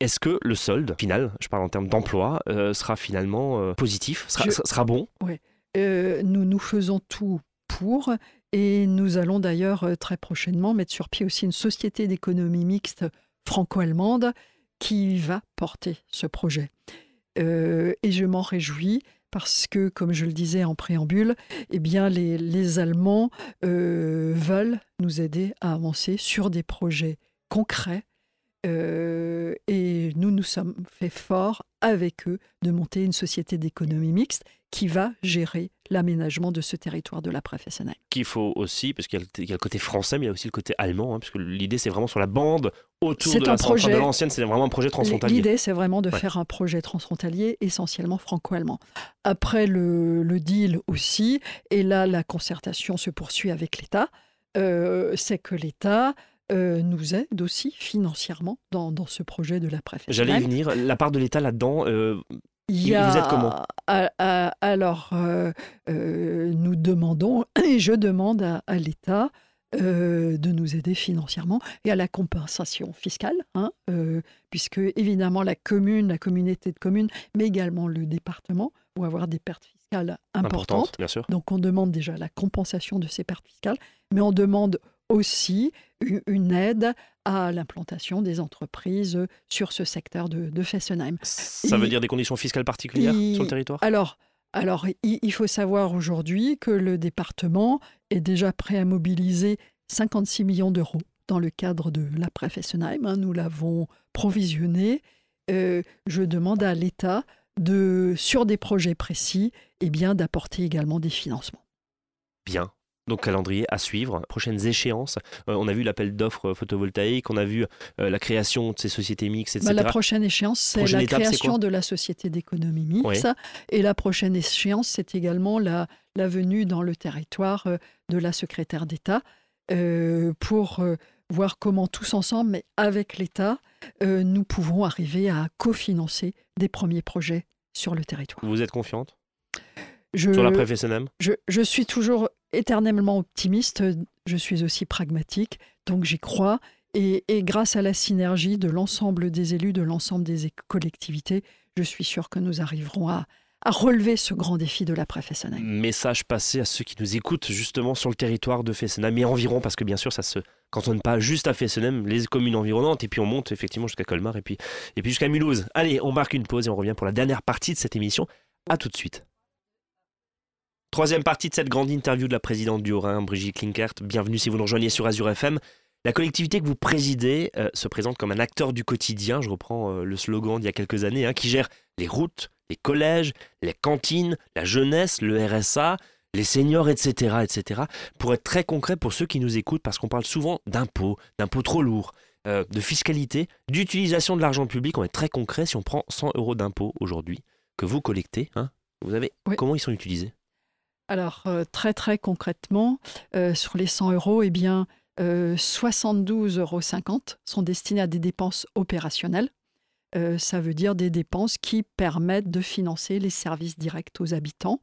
est-ce que le solde final, je parle en termes d'emploi, sera finalement positif, sera, sera bon? Oui. nous, nous faisons tout pour. Et nous allons d'ailleurs très prochainement mettre sur pied aussi une société d'économie mixte franco-allemande qui va porter ce projet. et je m'en réjouis parce que, comme je le disais en préambule, eh les, Allemands euh, veulent nous aider à avancer sur des projets concrets. Euh, et nous nous sommes fait fort avec eux de monter une société d'économie mixte qui va gérer l'aménagement de ce territoire de la professionnelle. Qu'il faut aussi, parce qu'il y, a le côté français, mais il y a aussi le côté allemand, hein, parce que l'idée c'est vraiment sur la bande autour de la projet, de l'ancienne, c'est vraiment un projet transfrontalier. L'idée c'est vraiment de faire un projet transfrontalier essentiellement franco-allemand. Après le, deal aussi, et là la concertation se poursuit avec l'État, euh, c'est que l'État euh, nous aide aussi financièrement dans, dans, ce projet de la préfecture. J'allais y venir. La part de l'État là-dedans, euh, vous êtes comment? Alors, euh, euh, nous demandons, et je demande à, l'État euh, de nous aider financièrement et à la compensation fiscale, hein, puisque évidemment la commune, la communauté de communes, mais également le département vont avoir des pertes fiscales importantes. bien sûr. Donc on demande déjà la compensation de ces pertes fiscales, mais on demande aussi une aide à l'implantation des entreprises sur ce secteur de, de Fessenheim. Ça veut dire des conditions fiscales particulières sur le territoire? Alors, alors il, faut savoir aujourd'hui que le département est déjà prêt à mobiliser 56 millions d'euros dans le cadre de l'après Fessenheim. Hein, nous l'avons provisionné. Euh, je demande à l'État de, sur des projets précis, et eh bien d'apporter également des financements. Bien, donc calendrier à suivre, prochaines échéances. Euh, on a vu l'appel d'offres photovoltaïques, on a vu euh, la création de ces sociétés mixtes, etc. Bah, la prochaine échéance, c'est la création de la société d'économie mixte. Et la prochaine échéance, c'est également la, la, venue dans le territoire euh, de la secrétaire d'État pour voir comment tous ensemble, mais avec l'État, nous pouvons arriver à cofinancer des premiers projets sur le territoire. Vous êtes confiante? Sur la je, je suis toujours éternellement optimiste, je suis aussi pragmatique, donc j'y crois. Et, grâce à la synergie de l'ensemble des élus, de l'ensemble des collectivités, je suis sûr que nous arriverons à, relever ce grand défi de la Fessenheim. Message passé à ceux qui nous écoutent justement sur le territoire de Fessenheim et environ, parce que bien sûr, ça se cantonne pas juste à Fessenheim, les communes environnantes, et puis on monte effectivement jusqu'à Colmar et puis, et puis jusqu'à Mulhouse. Allez, on marque une pause et on revient pour la dernière partie de cette émission. À tout de suite. Troisième partie de cette grande interview de la présidente du Haut-Rhin, Brigitte Klinkert. Bienvenue si vous nous rejoignez sur Azure FM. La collectivité que vous présidez euh, se présente comme un acteur du quotidien, je reprends euh, le slogan d'il y a quelques années, hein, qui gère les routes, les collèges, les cantines, la jeunesse, le RSA, les seniors, etc., etc. Pour être très concret pour ceux qui nous écoutent, parce qu'on parle souvent d'impôts, d'impôts trop lourds, euh, de fiscalité, d'utilisation de l'argent public, on est très concret. Si on prend 100 euros d'impôts aujourd'hui que vous collectez, hein, vous avez comment ils sont utilisés? Alors, très très concrètement, sur les 100 euros, eh bien, 72,50 euros sont destinés à des dépenses opérationnelles. ça veut dire des dépenses qui permettent de financer les services directs aux habitants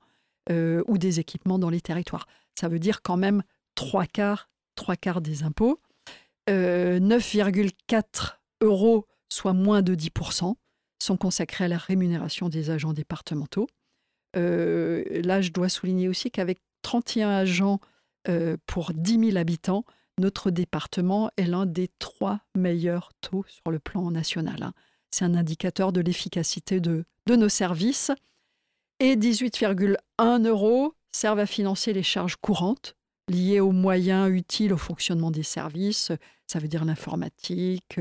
ou des équipements dans les territoires. Ça veut dire quand même trois quarts, trois quarts des impôts. 9,4 euros, soit moins de 10%, sont consacrés à la rémunération des agents départementaux. Euh, là, je dois souligner aussi qu'avec 31 agents euh, pour 10 000 habitants, notre département est l'un des trois meilleurs taux sur le plan national. Hein. C'est un indicateur de l'efficacité de, nos services. Et 18,1 euros servent à financer les charges courantes liées aux moyens utiles au fonctionnement des services, ça veut dire l'informatique,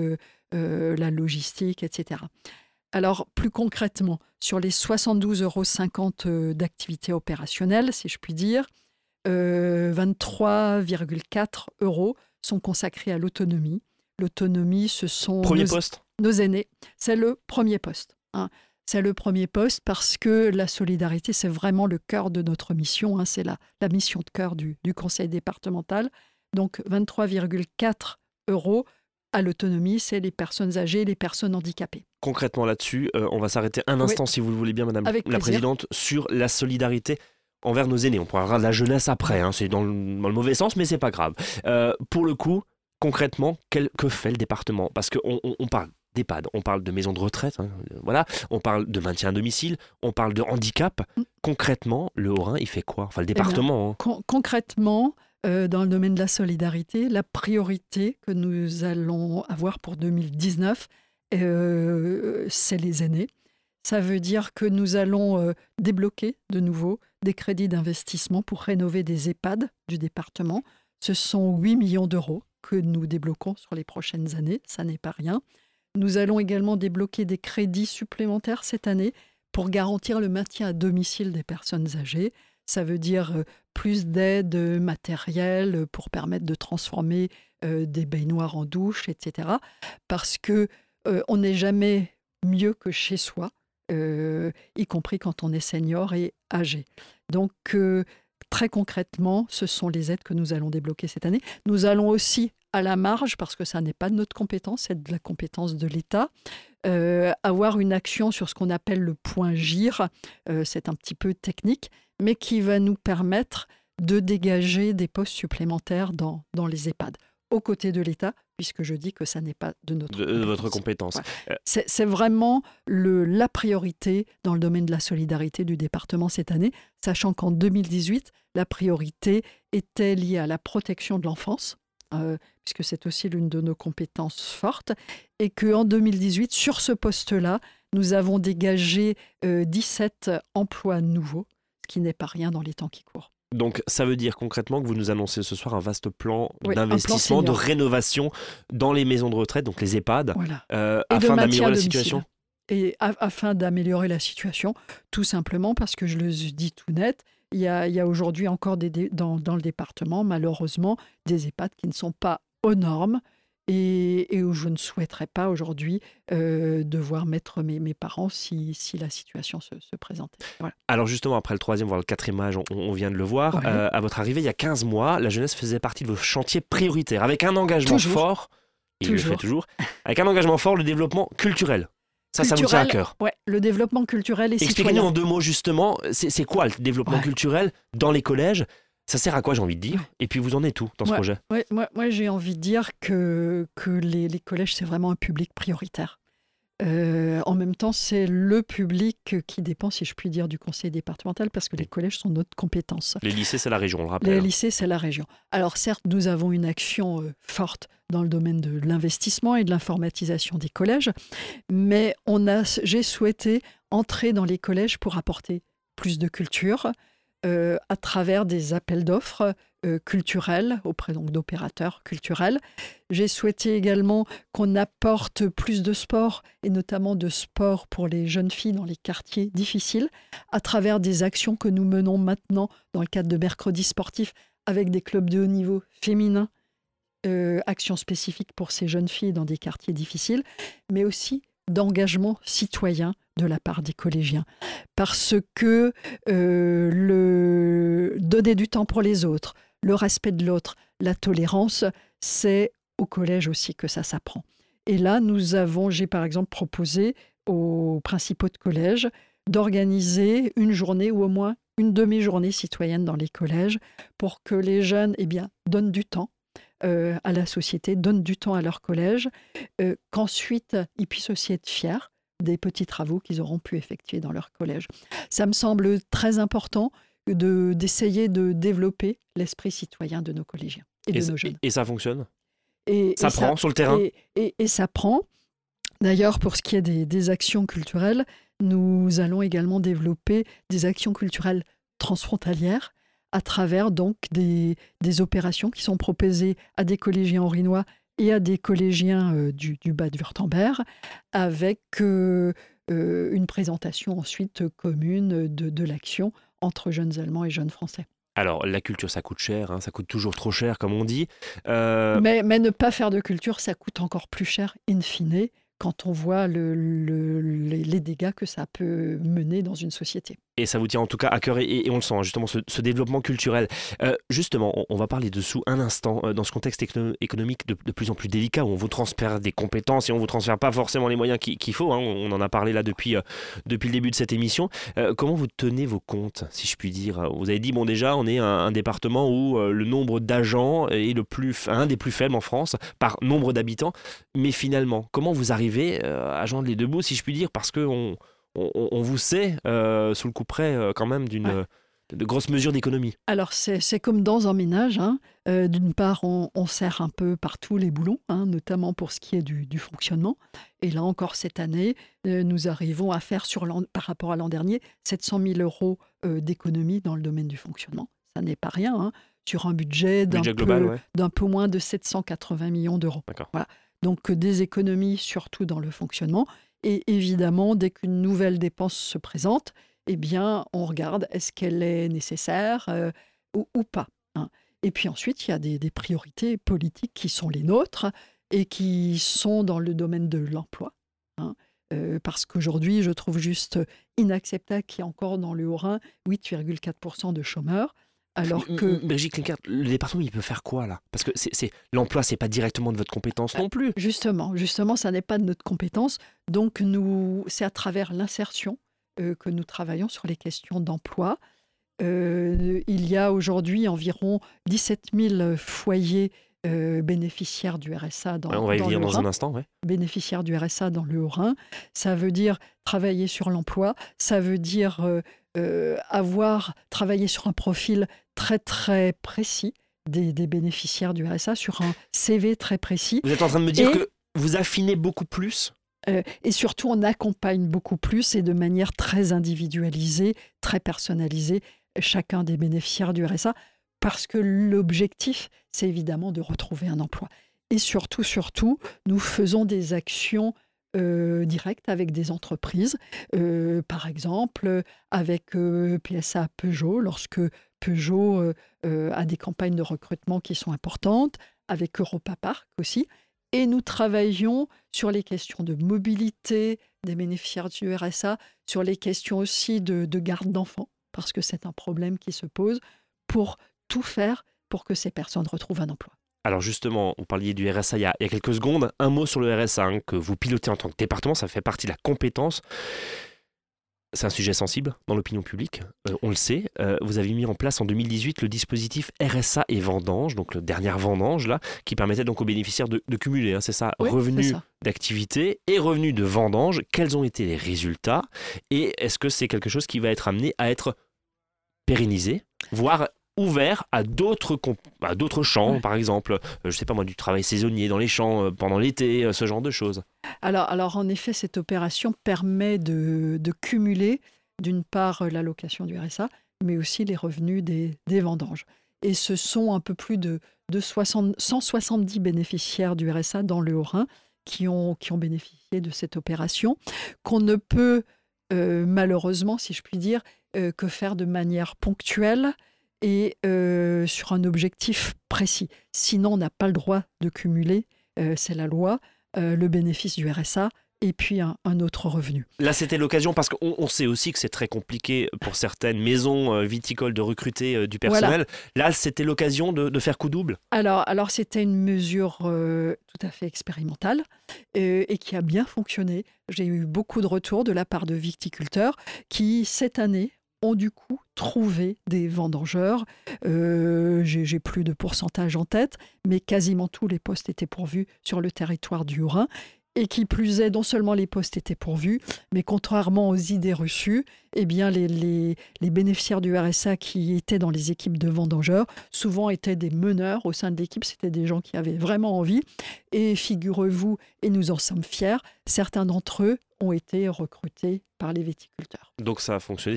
euh, la logistique, etc. Alors, plus concrètement, sur les 72,50 euros euh, d'activité opérationnelle, si je puis dire, 23,4 euros sont consacrés à l'autonomie. L'autonomie, ce sont premier nos, poste. nos aînés. C'est le premier poste. Hein. C'est le premier poste parce que la solidarité, c'est vraiment le cœur de notre mission. Hein. C'est la, la, mission de cœur du, du conseil départemental. Donc 23,4 euros à l'autonomie, c'est les personnes âgées, les personnes handicapées. Concrètement là-dessus, euh, on va s'arrêter un instant, si vous le voulez bien, Madame la Présidente, sur la solidarité envers nos aînés. On parlera de la jeunesse après, hein. c'est dans, le, mauvais sens, mais c'est pas grave. Euh, pour le coup, concrètement, que fait le département? Parce qu'on on parle d'EHPAD, on parle de maison de retraite, hein, voilà, on parle de maintien à domicile, on parle de handicap. Mm. Concrètement, le Haut-Rhin, il fait quoi? Enfin, le eh département. Hein. concrètement, euh, dans le domaine de la solidarité, la priorité que nous allons avoir pour 2019, euh, c'est les aînés. Ça veut dire que nous allons euh, débloquer de nouveau des crédits d'investissement pour rénover des EHPAD du département. Ce sont 8 millions d'euros que nous débloquons sur les prochaines années, ça n'est pas rien. Nous allons également débloquer des crédits supplémentaires cette année pour garantir le maintien à domicile des personnes âgées. Ça veut dire euh, plus d'aide matérielle pour permettre de transformer euh, des baignoires en douche, etc. Parce que euh, on n'est jamais mieux que chez soi, y compris quand on est senior et âgé. Donc très concrètement, ce sont les aides que nous allons débloquer cette année. Nous allons aussi à la marge, parce que ça n'est pas de notre compétence, c'est de la compétence de l'État. Euh, avoir une action sur ce qu'on appelle le point GIR, euh, c'est un petit peu technique, mais qui va nous permettre de dégager des postes supplémentaires dans, dans les EHPAD, aux côtés de l'État, puisque je dis que ça n'est pas de notre de, votre compétence. Euh, c'est vraiment le, la priorité dans le domaine de la solidarité du département cette année, sachant qu'en 2018, la priorité était liée à la protection de l'enfance, euh, puisque c'est aussi l'une de nos compétences fortes, et qu'en 2018, sur ce poste-là, nous avons dégagé 17 euh, emplois nouveaux, ce qui n'est pas rien dans les temps qui courent. Donc ça veut dire concrètement que vous nous annoncez ce soir un vaste plan d'investissement, de rénovation dans les maisons de retraite, donc les EHPAD, euh, afin d'améliorer la situation. et afin d'améliorer la situation, tout simplement parce que je le dis tout net, il y a, aujourd'hui encore des, dans, le département, malheureusement, des EHPAD qui ne sont pas aux normes et, où je ne souhaiterais pas aujourd'hui euh, devoir mettre mes, mes parents si, si, la situation se, se présentait. Alors justement, après le troisième, voire le quatrième âge, on, vient de le voir, euh, à votre arrivée il y a 15 mois, la jeunesse faisait partie de vos chantiers prioritaires, avec un engagement fort, il le fait toujours, avec un engagement fort, le développement culturel. Ça, ça vous tient à cœur. Ouais, le développement culturel et Expliquez-nous en deux mots justement, c'est quoi le développement culturel dans les collèges? Ça sert à quoi, j'ai envie de dire? Et puis, vous en êtes tout dans ce projet? ouais, Moi, j'ai envie de dire que, que les, les collèges, c'est vraiment un public prioritaire. Euh, en même temps, c'est le public qui dépend, si je puis dire, du conseil départemental, parce que les collèges sont notre compétence. Les lycées, c'est la région, on le rappelle. Les lycées, c'est la région. Alors certes, nous avons une action euh, forte dans le domaine de l'investissement et de l'informatisation des collèges, mais on a, j'ai souhaité entrer dans les collèges pour apporter plus de culture, euh, à travers des appels d'offres euh, culturels auprès donc d'opérateurs culturels. J'ai souhaité également qu'on apporte plus de sport et notamment de sport pour les jeunes filles dans les quartiers difficiles à travers des actions que nous menons maintenant dans le cadre de mercredis sportifs avec des clubs de haut niveau féminins, euh, actions spécifiques pour ces jeunes filles dans des quartiers difficiles, mais aussi d'engagement citoyen de la part des collégiens. Parce que euh, le, donner du temps pour les autres, le respect de l'autre, la tolérance, c'est au collège aussi que ça s'apprend. Et là, nous avons, j'ai par exemple proposé aux principaux de collège d'organiser une journée ou au moins une demi-journée citoyenne dans les collèges pour que les jeunes eh bien, donnent du temps euh, à la société, donnent du temps à leur collège, euh, qu'ensuite ils puissent aussi être fiers des petits travaux qu'ils auront pu effectuer dans leur collège. Ça me semble très important d'essayer de, développer l'esprit citoyen de nos collégiens et, de nos jeunes. Et ça fonctionne? Et, ça prend sur le terrain? et, ça prend. D'ailleurs, pour ce qui est des, actions culturelles, nous allons également développer des actions culturelles transfrontalières à travers donc des, opérations qui sont proposées à des collégiens orinois et à des collégiens euh, du, du, bas de Wurtemberg, avec euh, euh, une présentation ensuite commune de, de l'action entre jeunes Allemands et jeunes Français. Alors, la culture, ça coûte cher, hein, ça coûte toujours trop cher, comme on dit. Mais, mais, ne pas faire de culture, ça coûte encore plus cher, in fine, quand on voit le, les, dégâts que ça peut mener dans une société. Et ça vous tient en tout cas à cœur et, on le sent, hein, justement, ce, développement culturel. Euh, justement, on, va parler dessous un instant, euh, dans ce contexte économique de, plus en plus délicat, où on vous transfère des compétences et on vous transfère pas forcément les moyens qu'il faut. Hein, on en a parlé là depuis, euh, depuis le début de cette émission. comment vous tenez vos comptes, si je puis dire? Vous avez dit, bon déjà, on est un, département où le nombre d'agents est le plus, un des plus faibles en France par nombre d'habitants. Mais finalement, comment vous arrivez à joindre les deux bouts, si je puis dire? Parce qu'on on, vous sait euh, sous le coup près euh, quand même d'une de grosses mesures d'économie. Alors c'est comme dans un ménage. Hein. Euh, d'une part, on, sert un peu partout les boulons, hein, notamment pour ce qui est du, fonctionnement. Et là encore, cette année, nous arrivons à faire, sur par rapport à l'an dernier, 700 000 euros d'économie dans le domaine du fonctionnement. Ça n'est pas rien, hein, sur un budget d'un peu, peu, moins de 780 millions d'euros. Voilà. Donc des économies surtout dans le fonctionnement. Et évidemment, dès qu'une nouvelle dépense se présente, eh bien, on regarde est-ce qu'elle est nécessaire euh, ou, pas. Hein. Et puis ensuite, il y a des, priorités politiques qui sont les nôtres et qui sont dans le domaine de l'emploi. Hein. Euh, parce qu'aujourd'hui, je trouve juste inacceptable qu'il y ait encore dans le Haut-Rhin 8,4% de chômeurs. Alors que. Brigitte le département, il peut faire quoi là? Parce que c'est, l'emploi, c'est pas directement de votre compétence non plus. Justement, justement, ça n'est pas de notre compétence. Donc, nous, c'est à travers l'insertion euh, que nous travaillons sur les questions d'emploi. Euh, il y a aujourd'hui environ 17 000 foyers euh, bénéficiaires du RSA dans, on va y venir dans un instant, bénéficiaires du RSA dans le Haut-Rhin. Ça veut dire travailler sur l'emploi, ça veut dire euh, avoir travaillé sur un profil très très précis des, bénéficiaires du RSA, sur un CV très précis. Vous êtes en train de me dire que vous affinez beaucoup plus? Euh, et surtout, on accompagne beaucoup plus et de manière très individualisée, très personnalisée, chacun des bénéficiaires du RSA, parce que l'objectif, c'est évidemment de retrouver un emploi. Et surtout, surtout, nous faisons des actions euh, direct avec des entreprises, euh, par exemple avec euh, PSA Peugeot, lorsque Peugeot a des campagnes de recrutement qui sont importantes, avec Europa Park aussi. Et nous travaillons sur les questions de mobilité des bénéficiaires du RSA, sur les questions aussi de, de garde d'enfants, parce que c'est un problème qui se pose, pour tout faire pour que ces personnes retrouvent un emploi. Alors justement, vous parliez du RSA il y a, quelques secondes. Un mot sur le RSA hein, que vous pilotez en tant que département, ça fait partie de la compétence. C'est un sujet sensible dans l'opinion publique, euh, on le sait. Euh, vous avez mis en place en 2018 le dispositif RSA et vendange, donc le dernier vendange là, qui permettait donc aux bénéficiaires de, cumuler, hein, c'est ça, revenus d'activité et revenus de vendange. Quels ont été les résultats? Et est-ce que c'est quelque chose qui va être amené à être pérennisé, voire ouvert à d'autres à d'autres champs, par exemple, euh, je sais pas moi, du travail saisonnier dans les champs euh, pendant l'été, euh, ce genre de choses. Alors, alors en effet, cette opération permet de, de cumuler d'une part l'allocation du RSA, mais aussi les revenus des, des, vendanges. Et ce sont un peu plus de, de 60, 170 bénéficiaires du RSA dans le Haut-Rhin qui ont, qui ont bénéficié de cette opération, qu'on ne peut malheureusement, si je puis dire, que faire de manière ponctuelle et euh, sur un objectif précis. Sinon, on n'a pas le droit de cumuler, euh, c'est la loi, euh, le bénéfice du RSA et puis un, autre revenu. Là, c'était l'occasion parce qu'on sait aussi que c'est très compliqué pour certaines maisons viticoles de recruter du personnel. Là, c'était l'occasion de, faire coup double. Alors, alors c'était une mesure euh, tout à fait expérimentale et qui a bien fonctionné. J'ai eu beaucoup de retours de la part de viticulteurs qui, cette année, ont du coup trouvé des vendangeurs. J'ai plus de pourcentage en tête, mais quasiment tous les postes étaient pourvus sur le territoire du Haut-Rhin. Et qui plus est, non seulement les postes étaient pourvus, mais contrairement aux idées reçues, eh bien les, les, bénéficiaires du RSA qui étaient dans les équipes de vendangeurs, souvent étaient des meneurs au sein de l'équipe, c'était des gens qui avaient vraiment envie. Et figurez-vous, et nous en sommes fiers, certains d'entre eux ont été recrutés par les viticulteurs. Donc ça a fonctionné,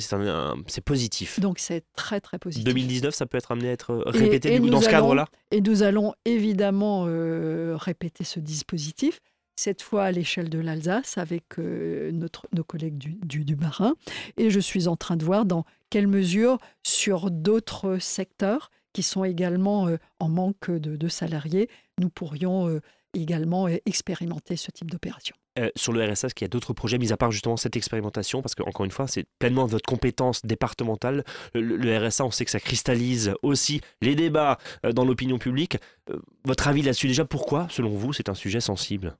c'est positif. Donc c'est très très positif. 2019, ça peut être amené à être répété dans ce cadre-là? Et nous allons évidemment euh, répéter ce dispositif cette fois à l'échelle de l'Alsace avec euh, notre, nos collègues du, du, du, Marin. Et je suis en train de voir dans quelle mesure sur d'autres secteurs qui sont également euh, en manque de, salariés, nous pourrions également expérimenter ce type d'opération. sur le RSA, est-ce qu'il y a d'autres projets, mis à part justement cette expérimentation Parce que, encore une fois, c'est pleinement votre compétence départementale. Le, RSA, on sait que ça cristallise aussi les débats dans l'opinion publique. votre avis là-dessus, déjà, pourquoi, selon vous, c'est un sujet sensible?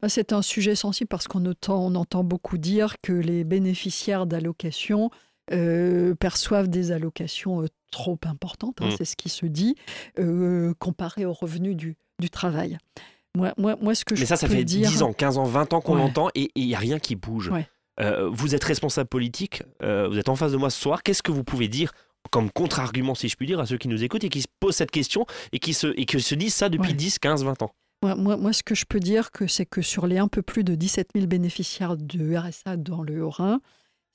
Bah, c'est un sujet sensible parce qu'on entend, beaucoup dire que les bénéficiaires d'allocations euh, perçoivent des allocations euh, trop importantes, hein, mmh. c'est ce qui se dit, euh, comparé aux revenus du, travail. Moi, moi, ce que Mais ça, ça fait 10 ans, 15 ans, 20 ans qu'on l'entend et il n'y a rien qui bouge. vous êtes responsable politique, vous êtes en face de moi ce soir. Qu'est-ce que vous pouvez dire comme contre-argument, si je puis dire, à ceux qui nous écoutent et qui se posent cette question et qui se, et se disent ça depuis 10, 15, 20 ans moi, moi, ce que je peux dire, c'est que sur les un peu plus de 17 000 bénéficiaires de RSA dans le Haut-Rhin,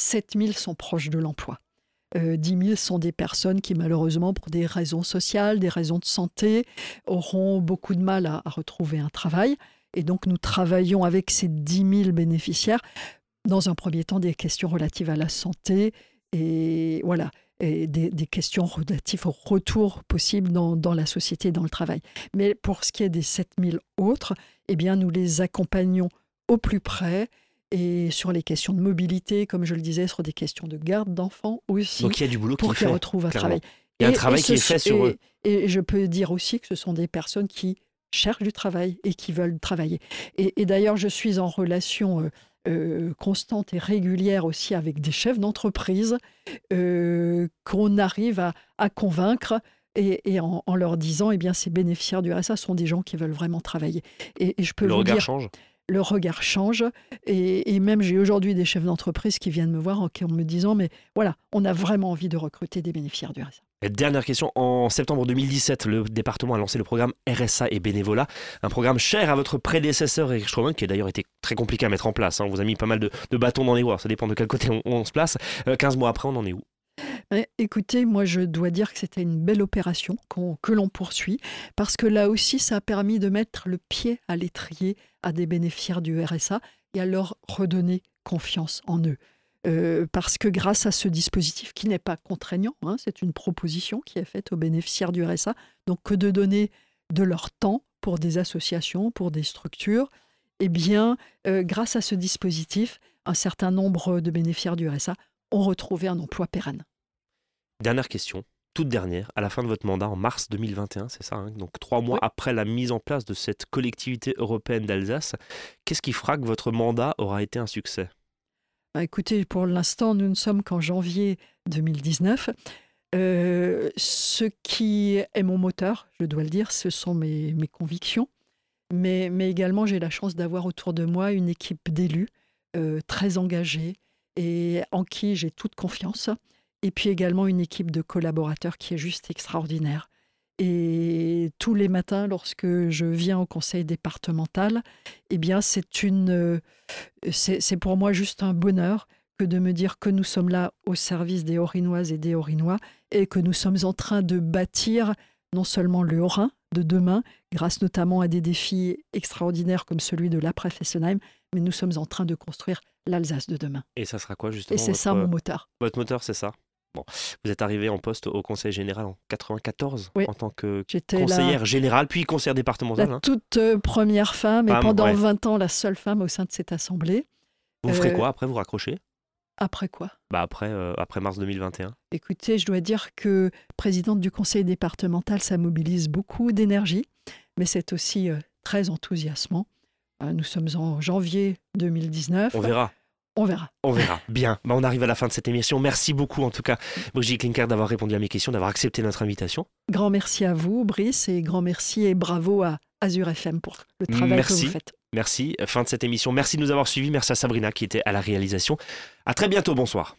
7 000 sont proches de l'emploi. Euh, 10 000 sont des personnes qui, malheureusement, pour des raisons sociales, des raisons de santé, auront beaucoup de mal à, retrouver un travail. Et donc, nous travaillons avec ces 10 000 bénéficiaires, dans un premier temps, des questions relatives à la santé. Et voilà et des, questions relatives au retour possible dans, la société dans le travail. Mais pour ce qui est des 7000 autres, eh bien, nous les accompagnons au plus près et sur les questions de mobilité, comme je le disais, sur des questions de garde d'enfants aussi. Donc il y a du boulot pour qu'ils retrouvent un travail. Il y a un travail qui est fait sur eux. Et je peux dire aussi que ce sont des personnes qui cherchent du travail et qui veulent travailler. Et, d'ailleurs, je suis en relation euh, euh, constante et régulière aussi avec des chefs d'entreprise euh, qu'on arrive à, convaincre et, en, leur disant, eh bien, ces bénéficiaires du RSA sont des gens qui veulent vraiment travailler. Et, je peux le regard change. Le regard change. Et, même, j'ai aujourd'hui des chefs d'entreprise qui viennent me voir en, me disant, mais voilà, on a vraiment envie de recruter des bénéficiaires du RSA. Dernière question. En septembre 2017, le département a lancé le programme RSA et bénévolat, un programme cher à votre prédécesseur Eric Stroman, qui a d'ailleurs été très compliqué à mettre en place. Hein. On vous a mis pas mal de, bâtons dans les roues. Ça dépend de quel côté on, se place. 15 euh, mois après, on en est où? Écoutez, moi je dois dire que c'était une belle opération que l'on poursuit, parce que là aussi ça a permis de mettre le pied à l'étrier à des bénéficiaires du RSA et à leur redonner confiance en eux. Euh, parce que grâce à ce dispositif qui n'est pas contraignant, hein, c'est une proposition qui est faite aux bénéficiaires du RSA, donc que de donner de leur temps pour des associations, pour des structures, eh bien, euh, grâce à ce dispositif, un certain nombre de bénéficiaires du RSA ont retrouvé un emploi pérenne. Dernière question, toute dernière, à la fin de votre mandat en mars 2021, c'est ça, hein, donc trois mois après la mise en place de cette collectivité européenne d'Alsace, qu'est-ce qui fera que votre mandat aura été un succès? Bah, écoutez, pour l'instant, nous ne sommes qu'en janvier 2019. Euh, ce qui est mon moteur, je dois le dire, ce sont mes, convictions. Mais, également, j'ai la chance d'avoir autour de moi une équipe d'élus euh, très engagés et en qui j'ai toute confiance. Et puis également une équipe de collaborateurs qui est juste extraordinaire. Et tous les matins, lorsque je viens au conseil départemental, eh bien, c'est une, c'est pour moi juste un bonheur que de me dire que nous sommes là au service des Orinoises et des Orinois et que nous sommes en train de bâtir non seulement le Haut-Rhin de demain, grâce notamment à des défis extraordinaires comme celui de l'après Fessenheim, mais nous sommes en train de construire l'Alsace de demain. Et ça sera quoi justement Et c'est ça mon moteur. Votre moteur, c'est ça? Bon, vous êtes arrivé en poste au Conseil général en 94 Oui. en tant que la, conseillère générale, puis conseillère la départementale. hein. toute euh, première femme et pendant ouais. 20 ans la seule femme au sein de cette assemblée. Vous ferez euh, quoi après Vous raccrochez? Après quoi? Bah après, euh, après mars 2021. Écoutez, je dois dire que présidente du conseil départemental, ça mobilise beaucoup d'énergie, mais c'est aussi euh, très enthousiasmant. Nous sommes en janvier 2019. On verra. On verra. On verra. Bien. Bah, on arrive à la fin de cette émission. Merci beaucoup, en tout cas, Brigitte Klinker, d'avoir répondu à mes questions, d'avoir accepté notre invitation. Grand merci à vous, Brice, et grand merci et bravo à Azure FM pour le travail Merci. que vous faites. Merci. Fin de cette émission. Merci de nous avoir suivis. Merci à Sabrina qui était à la réalisation. À très bientôt. Bonsoir.